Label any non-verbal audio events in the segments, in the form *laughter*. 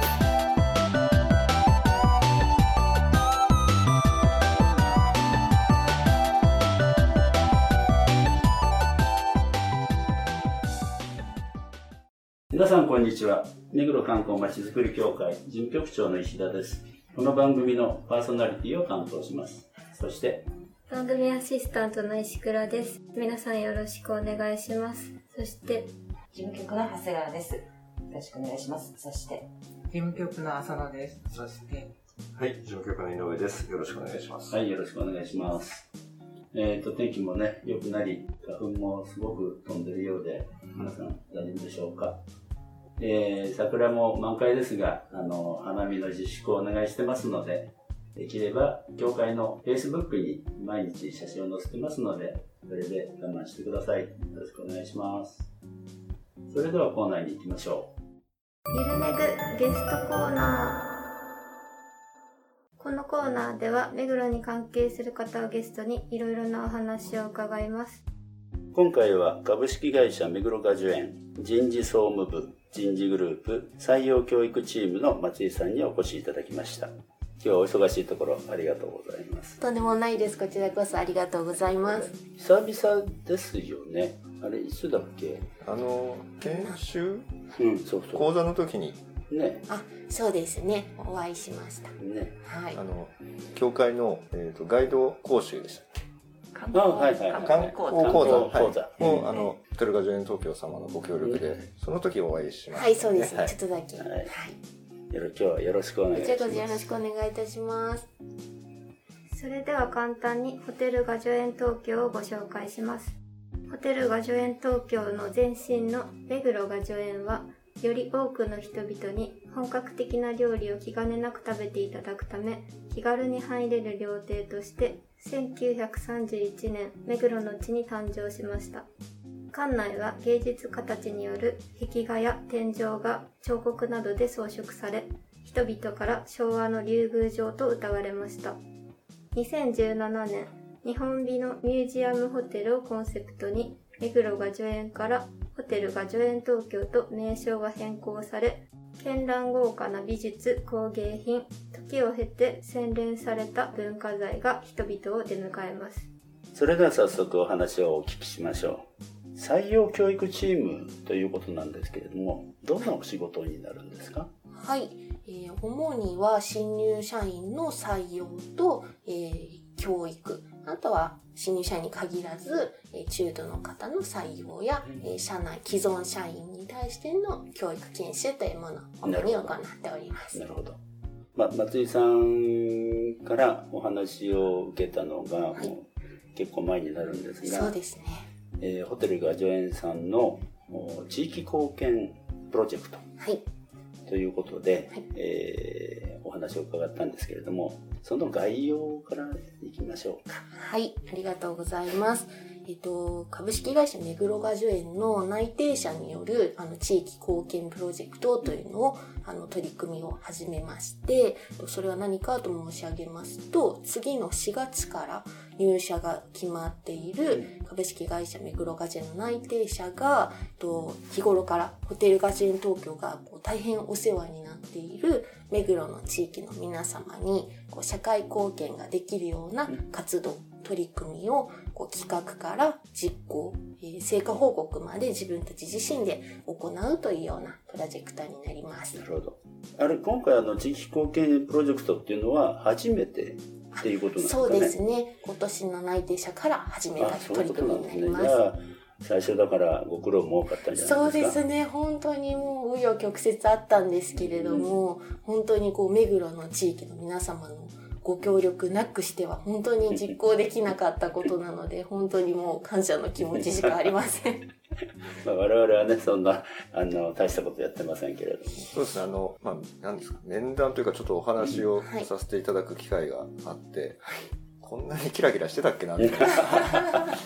す。さんこんにちは。目黒観光まちづくり協会事務局長の石田です。この番組のパーソナリティを担当します。そして、番組アシスタントの石倉です皆さんよろしくお願いしますそして事務局の長谷川です。よろしくお願いします。そして、事務局の浅野です。そして、はい、事務局の井上です。よろしくお願いします。はい、よろしくお願いします。えっ、と、天気もね、良くなり、花粉もすごく飛んでるようで、皆さん大丈夫でしょうか？えー、桜も満開ですが、あの、花見の自粛をお願いしてますので、できれば、協会の Facebook に毎日写真を載せてますので、それで我慢してください。よろしくお願いします。それではコーナーに行きましょう。ゆるめぐゲストコーナーこのコーナーでは目黒に関係する方をゲストにいろいろなお話を伺います今回は株式会社目黒果樹園人事総務部人事グループ採用教育チームの松井さんにお越しいただきました。今日はお忙しいところありがとうございます。とんでもないです。こちらこそありがとうございます。久々ですよね。あれいつだっけ？あの、研修？うんそうそ講座の時に、うね。あ、そうですね。お会いしました。ね。はい。あ。の、教会の、えー、とガイド講習でしたっ観あはいはいはい。け観光講座。観光講座。はい、を、あの、テルガジュエン東京様のご協力で、その時お会いしました、はい、そうですね。はいちょっとだけ。ははいい。よろ今日はよろしくお願いしますこちらこそよろしくお願いいたします。それでは簡単にホテルガジョエン東京をご紹介しますホテルガジョエン東京の前身の目黒ガジョエンはより多くの人々に本格的な料理を気兼ねなく食べていただくため気軽に入れる料亭として1931年目黒の地に誕生しました館内は芸術家たちによる壁画や天井画彫刻などで装飾され人々から昭和の竜宮城と謳われました。2017年日本美のミュージアムホテルをコンセプトに目黒が助園からホテルが助園東京と名称が変更され絢爛豪華な美術工芸品時を経て洗練された文化財が人々を出迎えますそれでは早速お話をお聞きしましょう採用教育チームということなんですけれどもどんなお仕事になるんですか？はい。えー主には新入社員の採用と、えー教育。あとは新入社員に限らず、えー中途の方の採用や、えー社内、既存社員に対しての教育研修というものを主に行っておりますな。るほど。まあ、松井さんからお話を受けたのが、もう結構前になるんですが、そうですね。えーホテルガジョエンさんのお地域貢献プロジェクトはい。ということで、はいえーお話を伺ったんですけれども、その概要からいきましょうか。はい、ありがとうございます。えっと、株式会社目黒果樹園の内定者によるあの地域貢献プロジェクトというのをあの取り組みを始めまして、それは何かと申し上げますと、次の4月から入社が決まっている株式会社目黒果樹園の内定者が、と日頃からホテル果樹園東京がこう大変お世話になっている目黒の地域の皆様にこう社会貢献ができるような活動、取り組みをこう企画から実行、えー成果報告まで自分たち自身で行うというようなプロジェクトになりますな。るほど。あれ、今回あの地域貢献プロジェクトっていうのは初めてっていうことなんですかね。そうですね。今年の内定者から始めた取り。組みになります。最初だからご苦労も多かったんじゃなそいうでか。ですすね。本当にもう紆余曲折あったんですけれども、本当にこう目黒の地域の皆様のご協力なくしては本当に実行できなかったことなので、本当にもう感謝の気持ちしかありません。*laughs* まあ、我々はね、そんな、あの、大したことやってませんけれども。そうですね、あの、まあ、何ですか、面談というかちょっとお話をはいさせていただく機会があって、こんなにキラキラしてたっけな、みたいな。*laughs*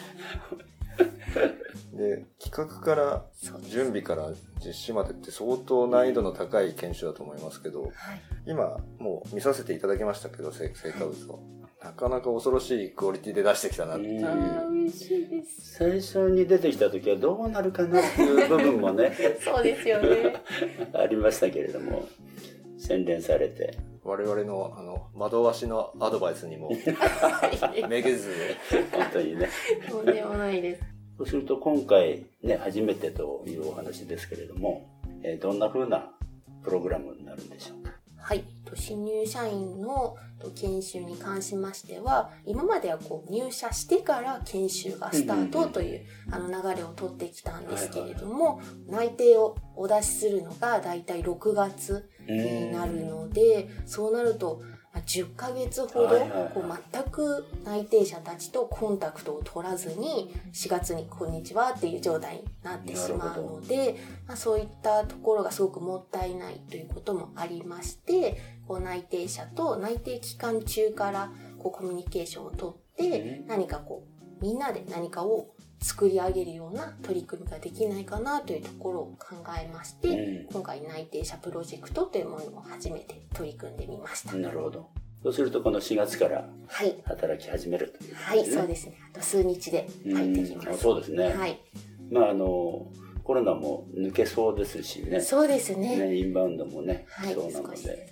で、企企画から。準備から実施までって相当難易度の高い研修だと思いますけど、はい。今もう見させていただきましたけど、成成果物を。なかなか恐ろしいクオリティで出してきたなっていう。あー嬉しいです。最初に出てきた時はどうなるかなっていう部分もね *laughs* そうですよね。*laughs* ありましたけれども洗練されて我々のあの惑わしのアドバイスにもめげず、本当にねとんでもないです。そうすると今回ね初めてというお話ですけれども、えーどんな風なプログラムになるんでしょうか？はい。と新入社員のと研修に関しましては、今まではこう入社してから研修がスタートというあの流れを取ってきたんですけれども、内定をお出しするのがだいたい6月になるので、そうなると、まあ10ヶ月ほどこう全く内定者たちとコンタクトを取らずに4月に「こんにちは」っていう状態になってしまうので、まあ、そういったところがすごくもったいないということもありましてこう内定者と内定期間中からこうコミュニケーションをとってうん何かこうみんなで何かを作り上げるような取り組みができないかなというところを考えまして、うん今回内定者プロジェクトというものを初めて取り組んでみました。なるほどそうするとこの4月からはい。働き始めるという、はい、そうですね。あと数日で入ってきます。そうですね、はい。まああのコロナも抜けそうですしねそうですね。ねインバウンドもね、はい、そうなので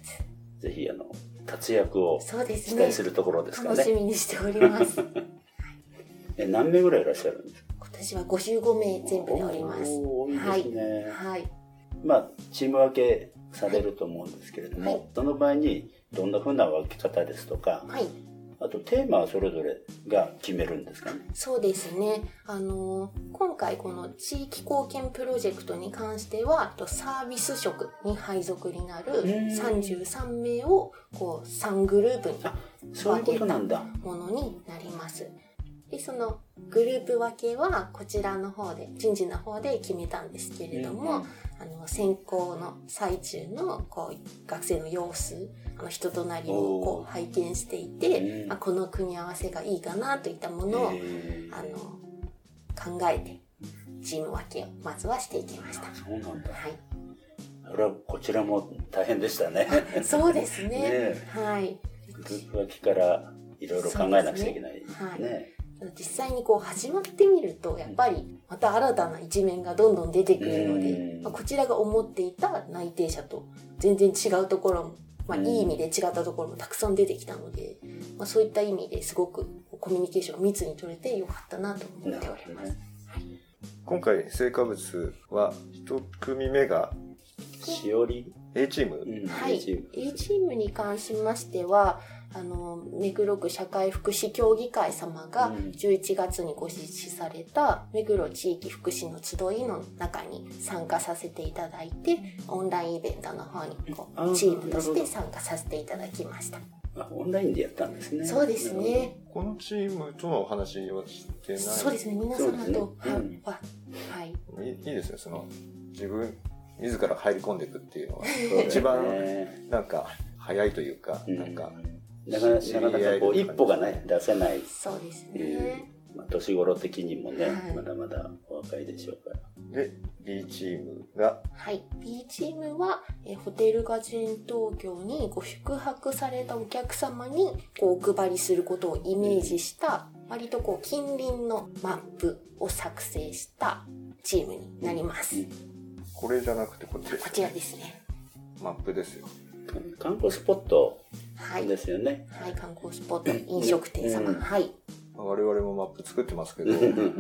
ぜひあの活躍を期待。するところですか楽しねみにしております。今 *laughs* え何名ぐらいいらっしゃるんですか？年は55名全部でおります。多いですね、はい。まあチーム分けされると思うんですけれども、はいその場合にどんなふうな分け方ですとかはい。あとテーマはそれぞれが決めるんですかねそうですね。あの今回この地域貢献プロジェクトに関しては、とサービス職に配属になるん33名をこう3グループにそういうことなんだものになります。で、そのグループ分けはこちらの方で、人事の方で決めたんですけれども、うんあの、選考の最中のこう学生の様子、あの人となりをこう拝見していて、うん。まあ、この組み合わせがいいかなといったものを、あの、考えて、チーム分けをまずはしていきました。そうなんだ。はい。それはこちらも大変でしたね。そうですね。*laughs* ねはい。グループ分けからいろいろ考えなくちゃいけない。ですそうですね。実際にこう始まってみるとやっぱりまた新たな一面がどんどん出てくるのうでん、まあ、こちらが思っていた内定者と全然違うところも、まあ、うん。いい意味で違ったところもたくさん出てきたので、まあ、そういった意味ですごくコミュニケーションを密に取れてよかったなと思っております。今回成果物は一組目がしおり、A チーム、うんはい A チームに関しましてはあの目黒区社会福祉協議会様がうん。11月にご実施された目黒地域福祉の集いの中に参加させていただいてオンラインイベントの方にこうチームとして参加させていただきました。あオンラインでやったんですね。そうですね。このチームとのお話をしてない？そうですね。皆様そうですね。と、はいうん。わはい。いいですね。その自分自ら入り込んでいくっていうのは。一番なんか早いというか、うんなん。かなかなかなかなかこう一歩がね出せない、そうですえね、ーまあ、年頃的にもね、はい。まだまだお若いでしょうから。で B チームが？はい。B チームは、えーホテルガジェン東京にご宿泊されたお客様にこうお配りすることをイメージした、割とこう近隣のマップを作成したチームになります。これじゃなくてこっちですこちらですね。マップですよ観光スポットはい。ですよね、はい、観光スポット、飲食店様。うん。はい。まあ我々もマップ作ってますけど。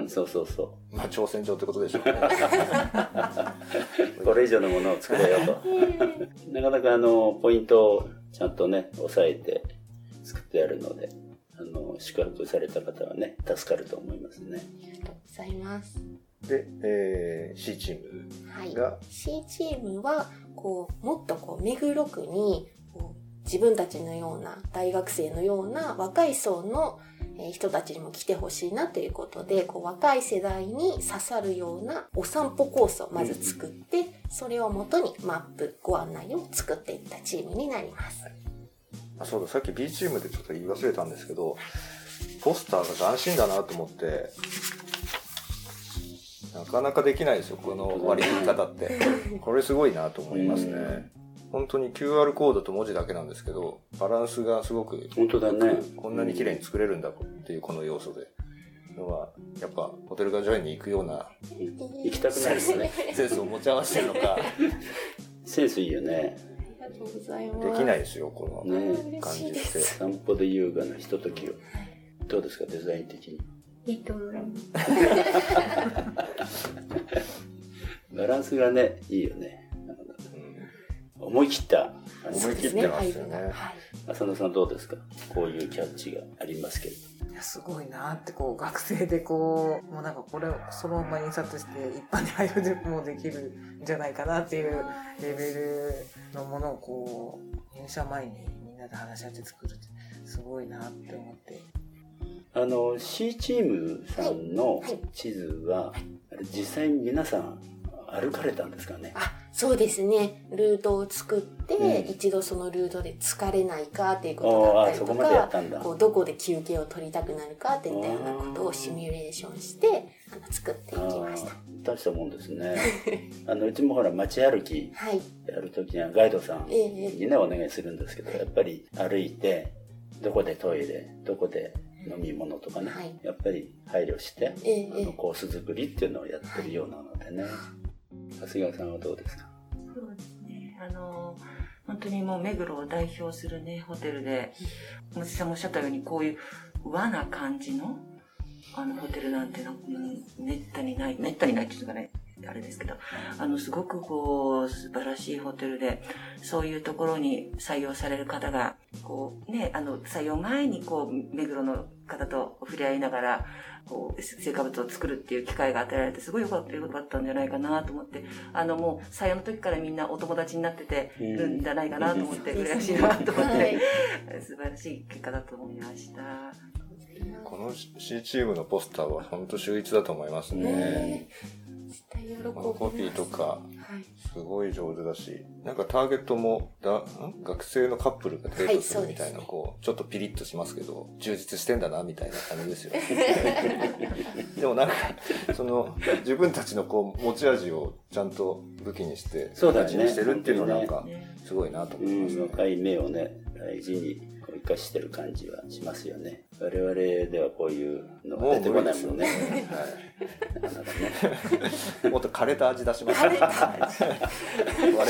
そうそうそまあ挑戦状ってことでしょうね。う *laughs* これ以上のものを作れよと。なかなかあのポイントをちゃんとね押さえて作ってあるのであの宿泊された方はね助かると思いますね。ありがとうございます。で、えー C チームはい。が、C チームはこうもっとこう目黒区に自分たちのような大学生のような若い層のえー人たちにも来てほしいなということでこう若い世代に刺さるようなお散歩コースをまず作ってそれをもとにマップご案内を作っていったチームになります。あそうださっき B チームでちょっと言い忘れたんですけどポスターが斬新だなと思ってなかなかできないですよ、この割り切り方って。これすごいなと思いますね。本当に QR コードと文字だけなんですけど、バランスがすごく、本当だね。こんなに綺麗に作れるんだっていうこの要素で。のは、やっぱホテルガジョエンに行くような行きたくなるですね。センスを持ち合わせてるのか、センスいいよね。ありがとうございます。できないですよ、このね感じって。散歩で優雅なひとときを。どうですか、デザイン的に？いいと思います。*laughs* バランスがね、いいよね。うん。思い切った。思い切ってますよね。浅野さんどうですか？こういうキャッチがありますけど。いやすごいなってこう学生でこうもうなんかこれをそのまま印刷して一般に配布でもできるんじゃないかなっていうレベルのものをこう入社前にみんなで話し合って作るってすごいなって思ってあの、C チームさんの地図は、実際に皆さん歩かれたんですかね？あ、そうですね。ルートを作って、うん一度そのルートで疲れないかっていうことだったりとああそこまでやっかたんだ、こうどこで休憩を取りたくなるかっていったようなことをシミュレーションして、あの作っていきました。大したもんですね。*laughs* あの、うちもほら街歩きはい。やるときにはガイドさんええにね、お願いするんですけど、やっぱり歩いて、どこでトイレ、どこで飲み物とかね、はい。やっぱり配慮して、ええあのコース作りっていうのをやってるようなのでね。長谷川さんはどうですか？そうですね。あの、本当にもう目黒を代表するね、ホテルで、松井さんもおっしゃったように、こういう和な感じの、あの、ホテルなんての、うん、めったにない、めったにないっていうかね、あれですけど、あの、すごくこう、素晴らしいホテルで、そういうところに採用される方が、こう、ね、あの、採用前にこう、目黒の方と触れ合いながら、こう、成果物を作るっていう機会が与えられて、すごい良かった、良かったんじゃないかなと思って、あの、もう、採用の時からみんなお友達になっててるんじゃないかなと思って、うん嬉しいなと思っはてい、素晴らしい結果だと思いました。この C チームのポスターは本当秀逸だと思いますね。ね絶対喜びます。このコピーとか、はい。すごい上手だし、なんかターゲットもだん？学生のカップルがデートするみたいな、はいねこう、ちょっとピリッとしますけど、充実してんだな、みたいな感じですよ。*laughs* *laughs* でもなんか、その、自分たちのこう、持ち味をちゃんと武器にして、そうだよね形にしてるっていうのはなんか、ねすごいなと思うん、いますね。若い目をね、大事にこう生かしてる感じはしますよね。我々ではこういうのが出てこないもんね。はい。なかなかね。もっと枯れた味出します。我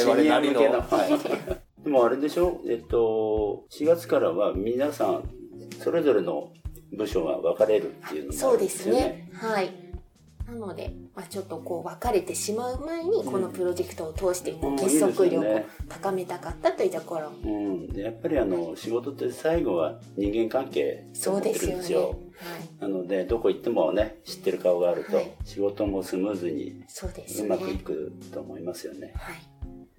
々なりの。はいでもあれでしょ？えっと、4月からは皆さん、それぞれの部署が分かれるっていうのがあるんそうでです。ね。はい。なので、まあ、ちょっとこう分かれてしまう前に、このプロジェクトを通して結束力を高めたかったというところもうん。でやっぱりあの、仕事って最後は人間関係とそう思ってですよね。るんですよ。はい。なので、どこ行ってもね、知ってる顔があるとはい、仕事もスムーズにそうですね。うまくいくと思いますよね。はい。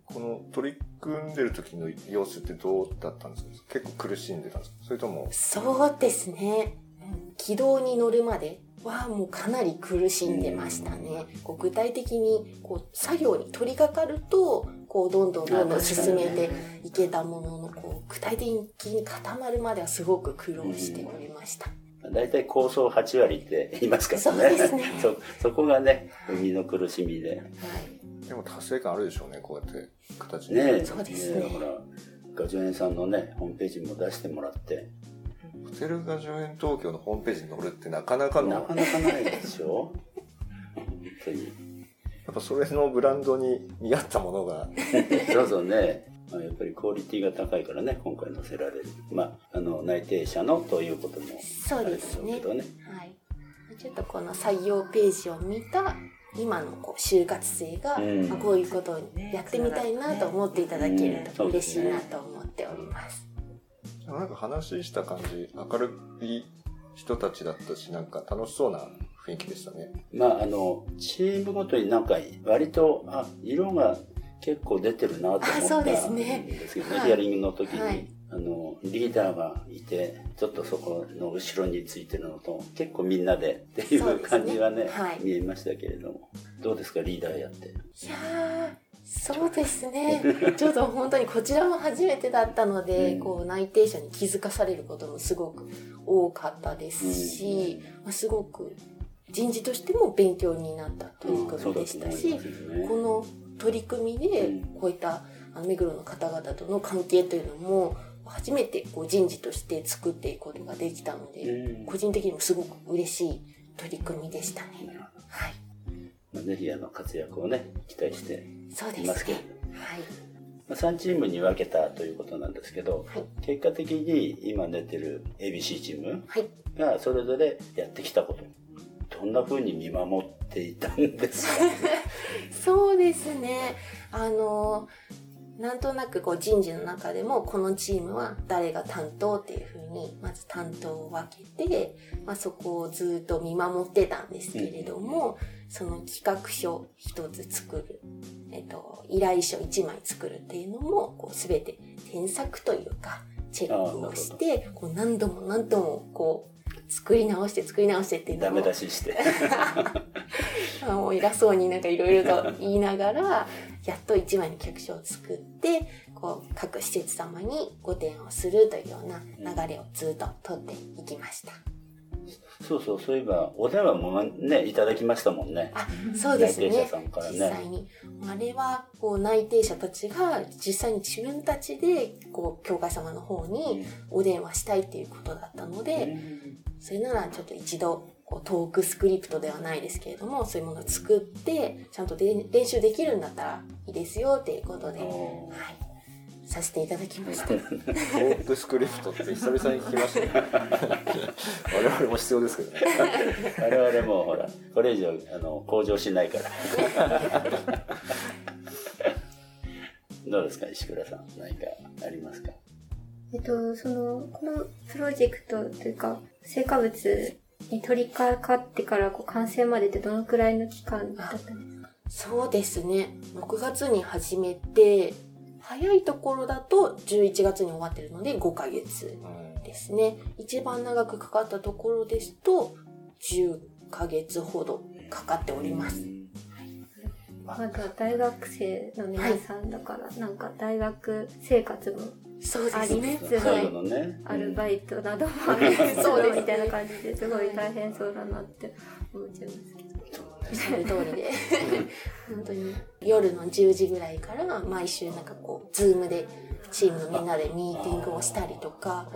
この取り組んでる時の様子ってどうだったんですか？結構苦しんでたんですか？それとも、そうですね。うん軌道に乗るまではもうかなり苦しんでましたね。こう具体的にこう作業に取り掛かると、こうどんどんどんどん進めていけたものの、こう具体的に固まるまではすごく苦労しておりました。大体構想8割って言いますからね。そうですね *laughs* そそこがね、生みの苦しみで。はい。でも達成感あるでしょうね、こうやって形に。ねそうですねほら、ガジョエンさんのね、ホームページも出してもらって、ホテルガジョエン東京のホームページに載るってなかなかの、やなかなかないでしょ？本当に。っぱそれのブランドに見合ったものが、そうそうね。まあやっぱりクオリティが高いからね、今回載せられる。まあ、あの、内定者のということもあそうるですうけどね。はい。ちょっとこの採用ページを見た今のこう就活生が、こういうことをやってみたいなと思っていただけると嬉しいなと思っております。なんか話した感じ、明るい人たちだったし、なんか楽しそうな雰囲気でしたね。まあ、あの、チームごとになんか、割と、あ、色が結構出てるなと思ったあそうですんねですけどね、はいヒアリングの時に、はいあの、リーダーがいて、ちょっとそこの後ろについてるのと、結構みんなでっていう感じはね、はい見えましたけれども。どうですか、リーダーやって？いやーそうですね。*laughs* ちょっと本当にこちらも初めてだったので、うんこう内定者に気づかされることもすごく多かったですし、まあ、すごく人事としても勉強になった取り組みでしたし、この取り組みでこういった目黒の方々との関係というのも初めてこう人事として作っていくことができたので、個人的にもすごく嬉しい取り組みでしたね。はい。まあぜひあの活躍をね、期待してそうですいますけれねど。はい。まあ3チームに分けたということなんですけど、はい結果的に今出てる ABC チームはい。がそれぞれやってきたこと、どんな風に見守っていたんですか？*laughs* そうですね。あの、なんとなくこう人事の中でもこのチームは誰が担当っていうふうにまず担当を分けて、まあ、そこをずっと見守ってたんですけれども、その企画書一つ作る、えっと、依頼書一枚作るっていうのもこう全て添削というかチェックをしてこう何度も何度もこう作り直して作り直してっていうのをダメ出しして。あ *laughs* もう偉そうになんかいろいろと言いながら、やっと一枚の企画書を作って、こう、各施設様にご提案をするというような流れをずっと取っていきました。そうそう、そういえば、お電話もね、いただきましたもんね。あ、そうですね。内定者さんからね実際に。あれは、こう、内定者たちが実際に自分たちで、こう、教会様の方にお電話したいっていうことだったので、それならちょっと一度こうトークスクリプトではないですけれどもそういうものを作ってちゃんとで練習できるんだったらいいですよっていうことで、おはい、させていただきました。トークスクリプトって久々に聞きましたね。*laughs* 我々も必要ですけどね。*laughs* 我々もほら、これ以上、あの、向上しないから。*laughs* どうですか、石倉さん。何かありますか？えっと、その、このプロジェクトというか、成果物に取り掛かってからこう完成までってどのくらいの期間だったんですか？そうですね。6月に始めて早いところだと11月に終わってるので5ヶ月ですね。一番長くかかったところですと10ヶ月ほどかかっております。まずは大学生の皆さんだから、なんか大学生活もそうですね。つつ、最後のね。アルバイトなどもありつつそうです。ねみたいな感じです。ごい大変そうだなって思っちゃいますけど。おっしゃる通りで。本当に夜の10時ぐらいから毎週なんかこうズームでチームのみんなでミーティングをしたりとか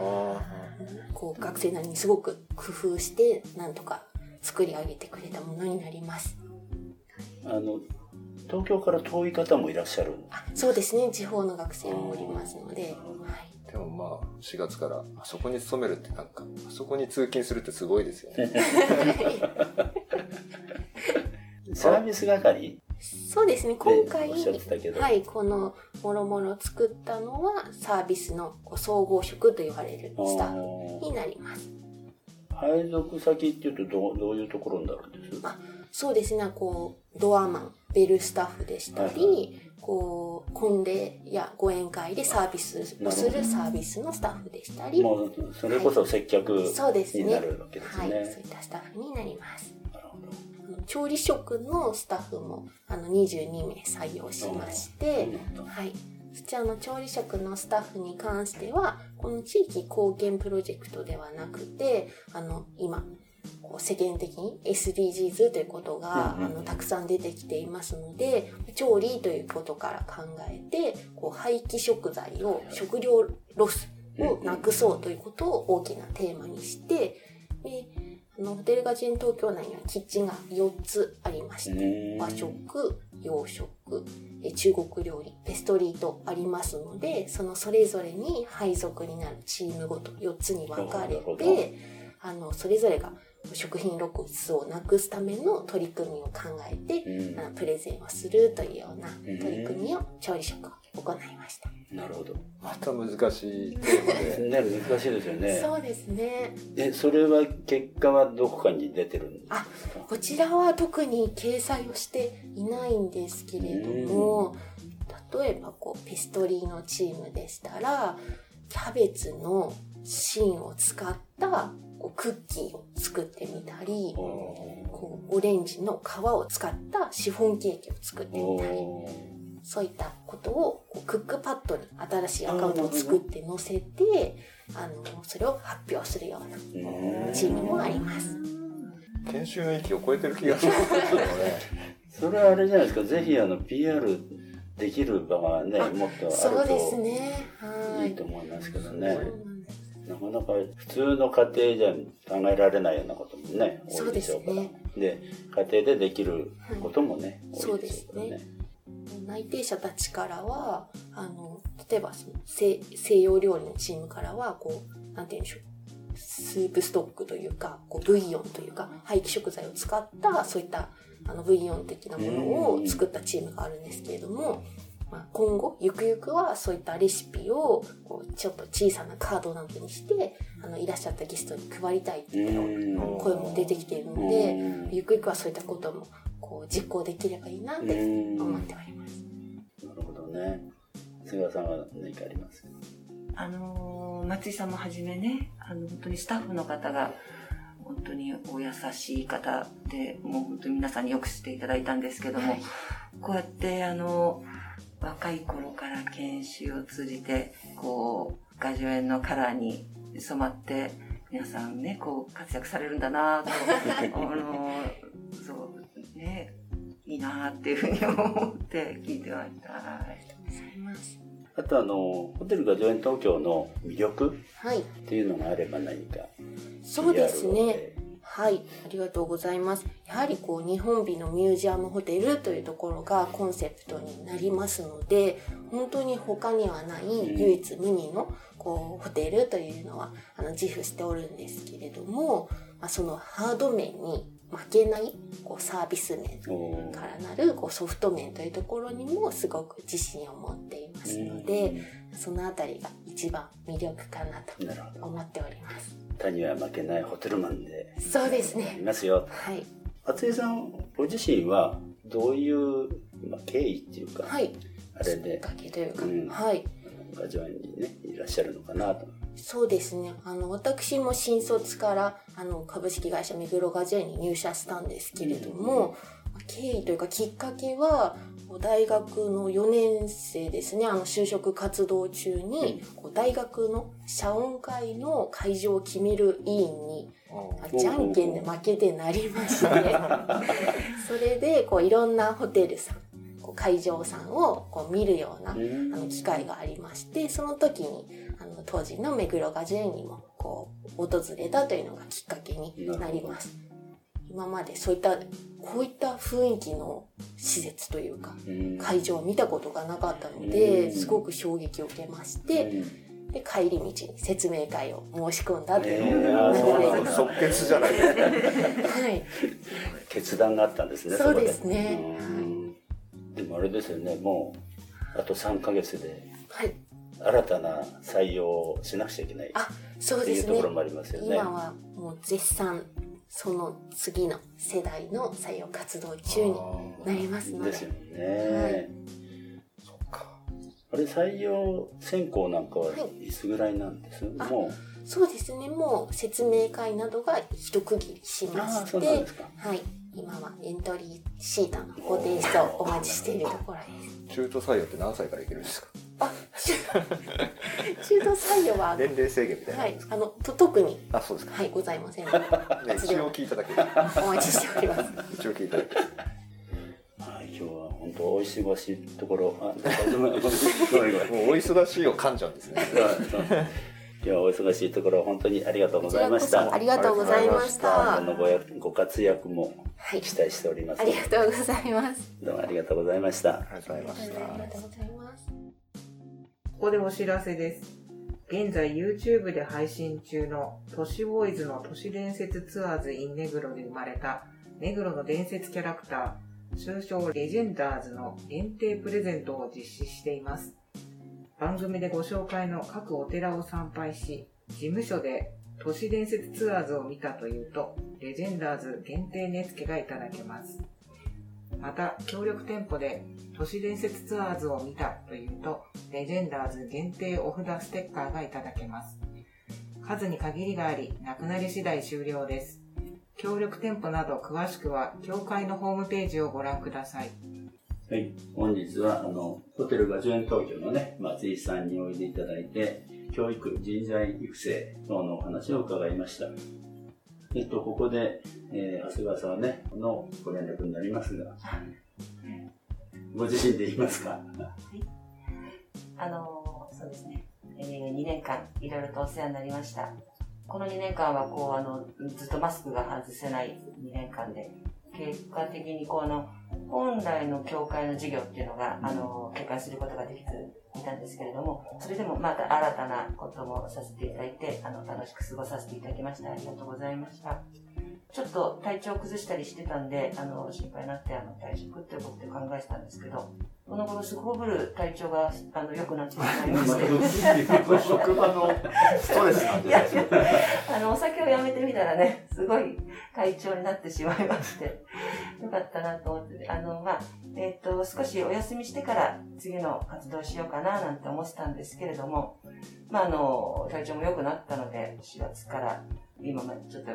こう学生なりにすごく工夫してなんとか作り上げてくれたものになります。あの、東京から遠い方もいらっしゃる。あそうですね。地方の学生もおりますので、はい、でもまあ4月からあそこに勤めるってなんかあそこに通勤するってすごいですよね。*laughs* サービス係？そうですね。今回はい。このもろもろ作ったのはサービスの総合職と言われるスタッフになります。配属先っていうとどうどういうところになるんです？あそうですね。こうドアマンベルスタッフでしたり、はいこう婚礼やご宴会でサービスをするサービスのスタッフでしたり。もうそれこそ接客そうですね。になるわけですはい、そうね。いったスタッフになります。なるほどあの調理職のスタッフもあの22名採用しまして、はい、そちらの調理職のスタッフに関してはこの地域貢献プロジェクトではなくてあの今こう世間的に SDGs ということが、あのたくさん出てきていますので調理ということから考えてこう廃棄食材を食料ロスをなくそうということを大きなテーマにしてであのホテル雅叙園東京内にはキッチンが4つありましてうん。和食洋食え中国料理ペストリーとありますのでそのそれぞれに配属になるチームごと4つに分かれてあのそれぞれが食品ロスをなくすための取り組みを考えて、うんあのプレゼンをするというような取り組みを調理職を行いました。なるほど。また難しいテーマでね、難しいですよね。そうですね。え、それは結果はどこかに出てるんですか？こちらは特に掲載をしていないんですけれども、例えばこうペストリーのチームでしたらキャベツの芯を使ったこうクッキーを作ってみたりこうオレンジの皮を使ったシフォンケーキを作ってみたりそういったことをこうクックパッドに新しいアカウントを作って載せてあのそれを発表するようなチームもあります。研修の域を超えてる気がしますけどね。*laughs* それはあれじゃないですか、ぜひあの PR できる場がね、あもっとあそうでするね。はいい。といと思いますけどね。なかなか普通の家庭じゃ考えられないようなこともね、多いでしょうから。で家庭でできることもね、はい多いでしょうからね。内定者たちからは、あの、例えばその西西洋料理のチームからは、こう、なんて言うんでしょう。スープストックというか、こうブイヨンというか、廃棄食材を使った、そういった、あの、ブイヨン的なものを作ったチームがあるんですけれども、まあ、今後、ゆくゆくはそういったレシピを、こう、ちょっと小さなカードなどにして、あの、いらっしゃったゲストに配りたいっていううん。声も出てきているのうで、ん。ゆくゆくはそういったことも、こう、実行できればいいなってうん。思っております。なるほどね。菅原さんは何かあります？かあのー松井さんもはじめね、あの、本当にスタッフの方が、本当にお優しい方で、もう本当に皆さんによくしていただいたんですけども、はい。こうやって、あの、若い頃から研修を通じて、こう、画助園のカラーに染まって、皆さんね、こう、活躍されるんだなと、あの、そう、ね、いいなっていうふうに思って聞いてました。はいございます。あとあの、ホテルが上演東京の魅力はい。っていうのがあれば何か。そうですね。はい。ありがとうございます。やはりこう、日本美のミュージアムホテルというところがコンセプトになりますので、本当に他にはない唯一無二のこう、ホテルというのは、あの、自負しておるんですけれども、まあ、そのハード面に負けないこうサービス面からなるこうソフト面というところにもすごく自信を持っていますので、そのあたりが一番魅力かなと。思っております。他には負けないホテルマンでそうですいね。ますよ。はい。松井さん、ご自身はどういう、まあ、経緯っていうか、はい。あれできっかけというか、うんはい。ガジュアンにね、いらっしゃるのかなと。そうですね。あの、私も新卒から、あの、株式会社目黒ガジェに入社したんですけれども、経緯というかきっかけは、大学の4年生ですね、あの、就職活動中に、こう大学の謝恩会の会場を決める委員に、あじゃんけんで負けてなりまして、*laughs* それで、こう、いろんなホテルさん、会場さんをこう見るような、うんあの機会がありましてその時にあの当時の目黒雅樹園にもこう訪れたというのがきっかけになります今までそういったこういった雰囲気の施設というかうん。会場を見たことがなかったのうん。ですごく衝撃を受けましてうん。で帰り道に説明会を申し込んだという。えーあーそうなんだ即決じゃないですか。はい。決断があったんですね、そうこですね。うん。でもあれですよね、もう、あと3ヶ月で、はい。新たな採用をしなくちゃいけないあそうですね。いうところもありますよね。今はもう絶賛その次の世代の採用活動中になりますので。ですよね。そっか。あれ、採用選考なんかははいつぐらいなんです、あもそうですね。もう説明会などが一区切りしまして。はい。今はエントリーシートのご提出をお待ちしているところです。中途採用って何歳からいけるんですか？あ中途採用は年齢制限みたいなはいのあのと特にあ、そうですか。はいございませんね、一応聞いただけで。お待ちしております一応聞いただけで。はい、今日は本当お忙しいところ、あ、ごめんごめんごめんごめん。*laughs* もうお忙しいを噛んじゃうんですね。今日はお忙しいところ本当にありがとうございました。そありがとうございまし今た後のごやご活躍もはい期待しております。ありがとうございますどうもありがとうございました。ありがとうございましありがた。ここでお知らせです。現在 YouTube で配信中の都市ボーイズの都市伝説ツアーズ in 目黒で生まれた目黒の伝説キャラクター、通称レジェンダーズの限定プレゼントを実施しています。番組でご紹介の各お寺を参拝し、事務所で都市伝説ツアーズを見たというと、レジェンダーズ限定値付けがいただけます。また、協力店舗で都市伝説ツアーズを見たというと、レジェンダーズ限定お札ステッカーがいただけます。数に限りがあり、なくなり次第終了です。協力店舗など詳しくは、協会のホームページをご覧ください。はい、本日はあのホテルガジュエン東京のね松井さんにおいでいただいて教育人材育成等のお話を伺いましたえっと、ここで、えー、長谷川さんね、のご連絡になりますが、ご自身で言いますか？あの、そうですね。えー、2年間、いろいろとお世話になりました。この2年間は、こう、あの、ずっとマスクが外せない2年間で、結果的に、こ、の、本来の教会の授業っていうのが、あの、結果することができていたんですけれども、それでもまた新たなこともさせていただいて、あの、楽しく過ごさせていただきました。ありがとうございました。ちょっと体調を崩したりしてたんで、あの、心配になって、あの、退職っていうことで考えてたんですけど、この頃すこぶる体調が、あの、良くなってしまいまして。職場のストレスなんいやじゃないですか。あの、お酒をやめてみたらね、すごい体調になってしまいまして、よかったなと思って、あの、まあ、えっ、と、少しお休みしてから次の活動しようかななんて思ってたんですけれども、まあ、あの、体調も良くなったので、4月から今までちょっと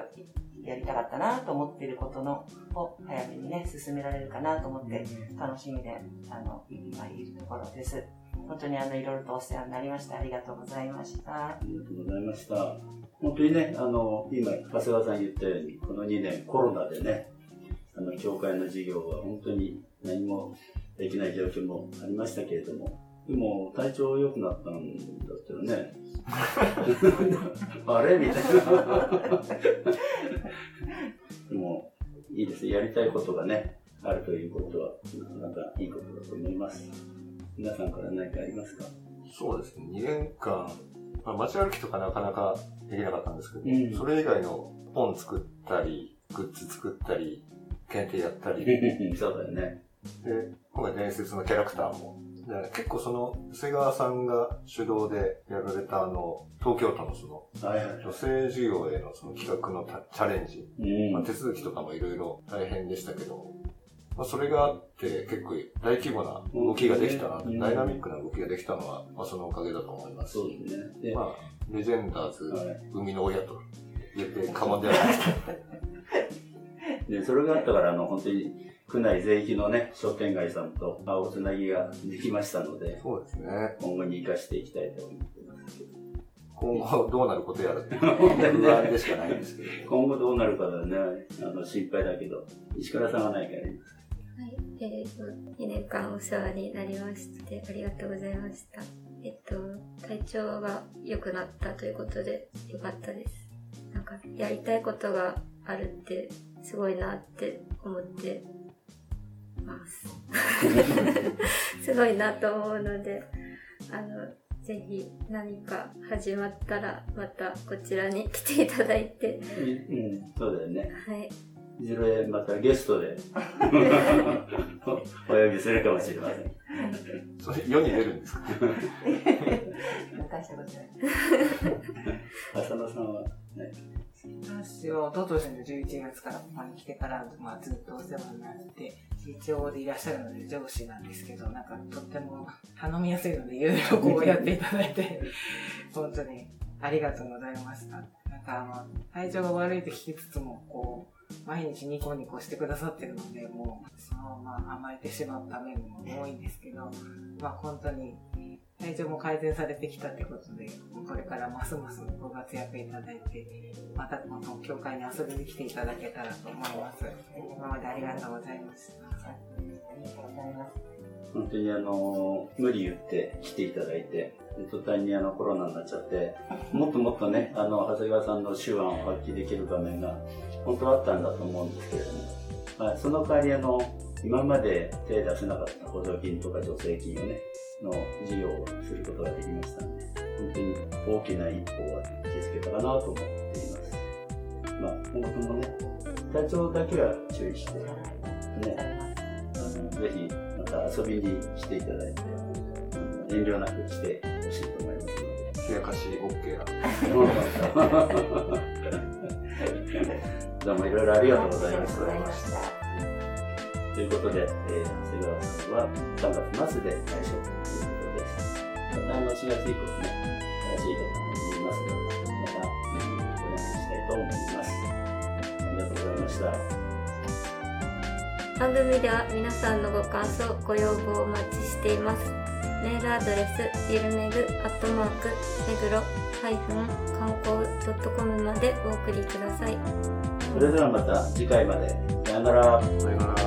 やりたかったなと思っていることの、を早めにね、進められるかなと思って、楽しみで、あの、今いるところです。本当にあの、いろいろとお世話になりました。ありがとうございました。ありがとうございました。本当にね、あの、今、長谷川さん言ったように、この2年コロナでね、あの、教会の授業は本当に何もできない状況もありましたけれども、でも、体調良くなったんだったらね、*laughs* あれみたいな。でも、いいですね。やりたいことがね、あるということは、なかなかいいことだと思います。皆さんから何かありますか？そうですね。2年間、まあ、街歩きとかなかなかできなかったんですけど、うんそれ以外の本作ったり、グッズ作ったり、検定やったり、*laughs* そうだよね。で、今回伝説のキャラクターも。で結構その、瀬川さんが主導でやられたあの、東京都のその。女性事業へのその企画のたチャレンジ、うんまあ、手続きとかもいろいろ大変でしたけど、まあ、それがあって結構大規模な動きができたな、うんダイナミックな動きができたのは、まあ、そのおかげだと思います。そうですね。で、まあ、レジェンダーズ、はい生みの親と言って過言ではないです。で *laughs* それがあったから、あの、本当に、区内全域のね、商店街さんと、まあ、おつなぎができましたので、そうですね。今後に生かしていきたいと思ってますけど。今後どうなることやらって本当にね不安でしかないんですけど。今後どうなるかだね、あの、心配だけど、石倉さんは何かありますかはい、えーと、2年間お世話になりまして、ありがとうございました。えっと、体調が良くなったということで、よかったです。なんか、やりたいことがあるって、すごいなって思ってます。*laughs* すごいなと思うので、あの、ぜひ何か始まったら、またこちらに来ていただいて、うん、そうだよね。はい、いずれまたゲストで *laughs* お呼びするかもしれません。それ世に出るんですか？大したことない。浅野さんは、ね、私は、おととしの11月からここに来てから、まあ、ずっとお世話になって、一応でいらっしゃるので上司なんですけど、なんかとっても頼みやすいので、いろいろこうやっていただいて、本当にありがとうございました。なんかあの、体調が悪いと聞きつつも、こう、毎日ニコニコしてくださってるので、もう、そのまま甘えてしまった面も多いんですけど、まあ本当に、体調も改善されてきたってことで、これからますますご活躍いただいて、またこの教会に遊びに来ていただけたらと思います。今までありがとうございました。ありがとうございます。本当にあの、無理言って来ていただいて、で途端にあのコロナになっちゃって、もっともっとね、あの、長谷川さんの手腕を発揮できる場面が本当はあったんだと思うんですけれども、まあ、その代わりあの、今まで手出せなかった補助金とか助成金をね、の事業をすることができましたので、本当に大きな一歩は気づけたかなと思っています。まあ、今後ともね、体調だけは注意して、ね、あのぜひまた遊びに来ていただいて、遠慮なく来てほしいと思いますので。冷やかし OK な。どうもいろいろありがとうございました。ということで、えー、長谷川さんは3月末で退職ということです。またあの4月以降ね、新しい方もいますので、また、うん、お願いしたいと思います。ありがとうございました。番組では皆さんのご感想、ご要望をお待ちしています。メールアドレス、ゆるめぐ、アットマーク、めぐろ、観光 .com までお送りください。それではまた次回まで。さよなら。さよなら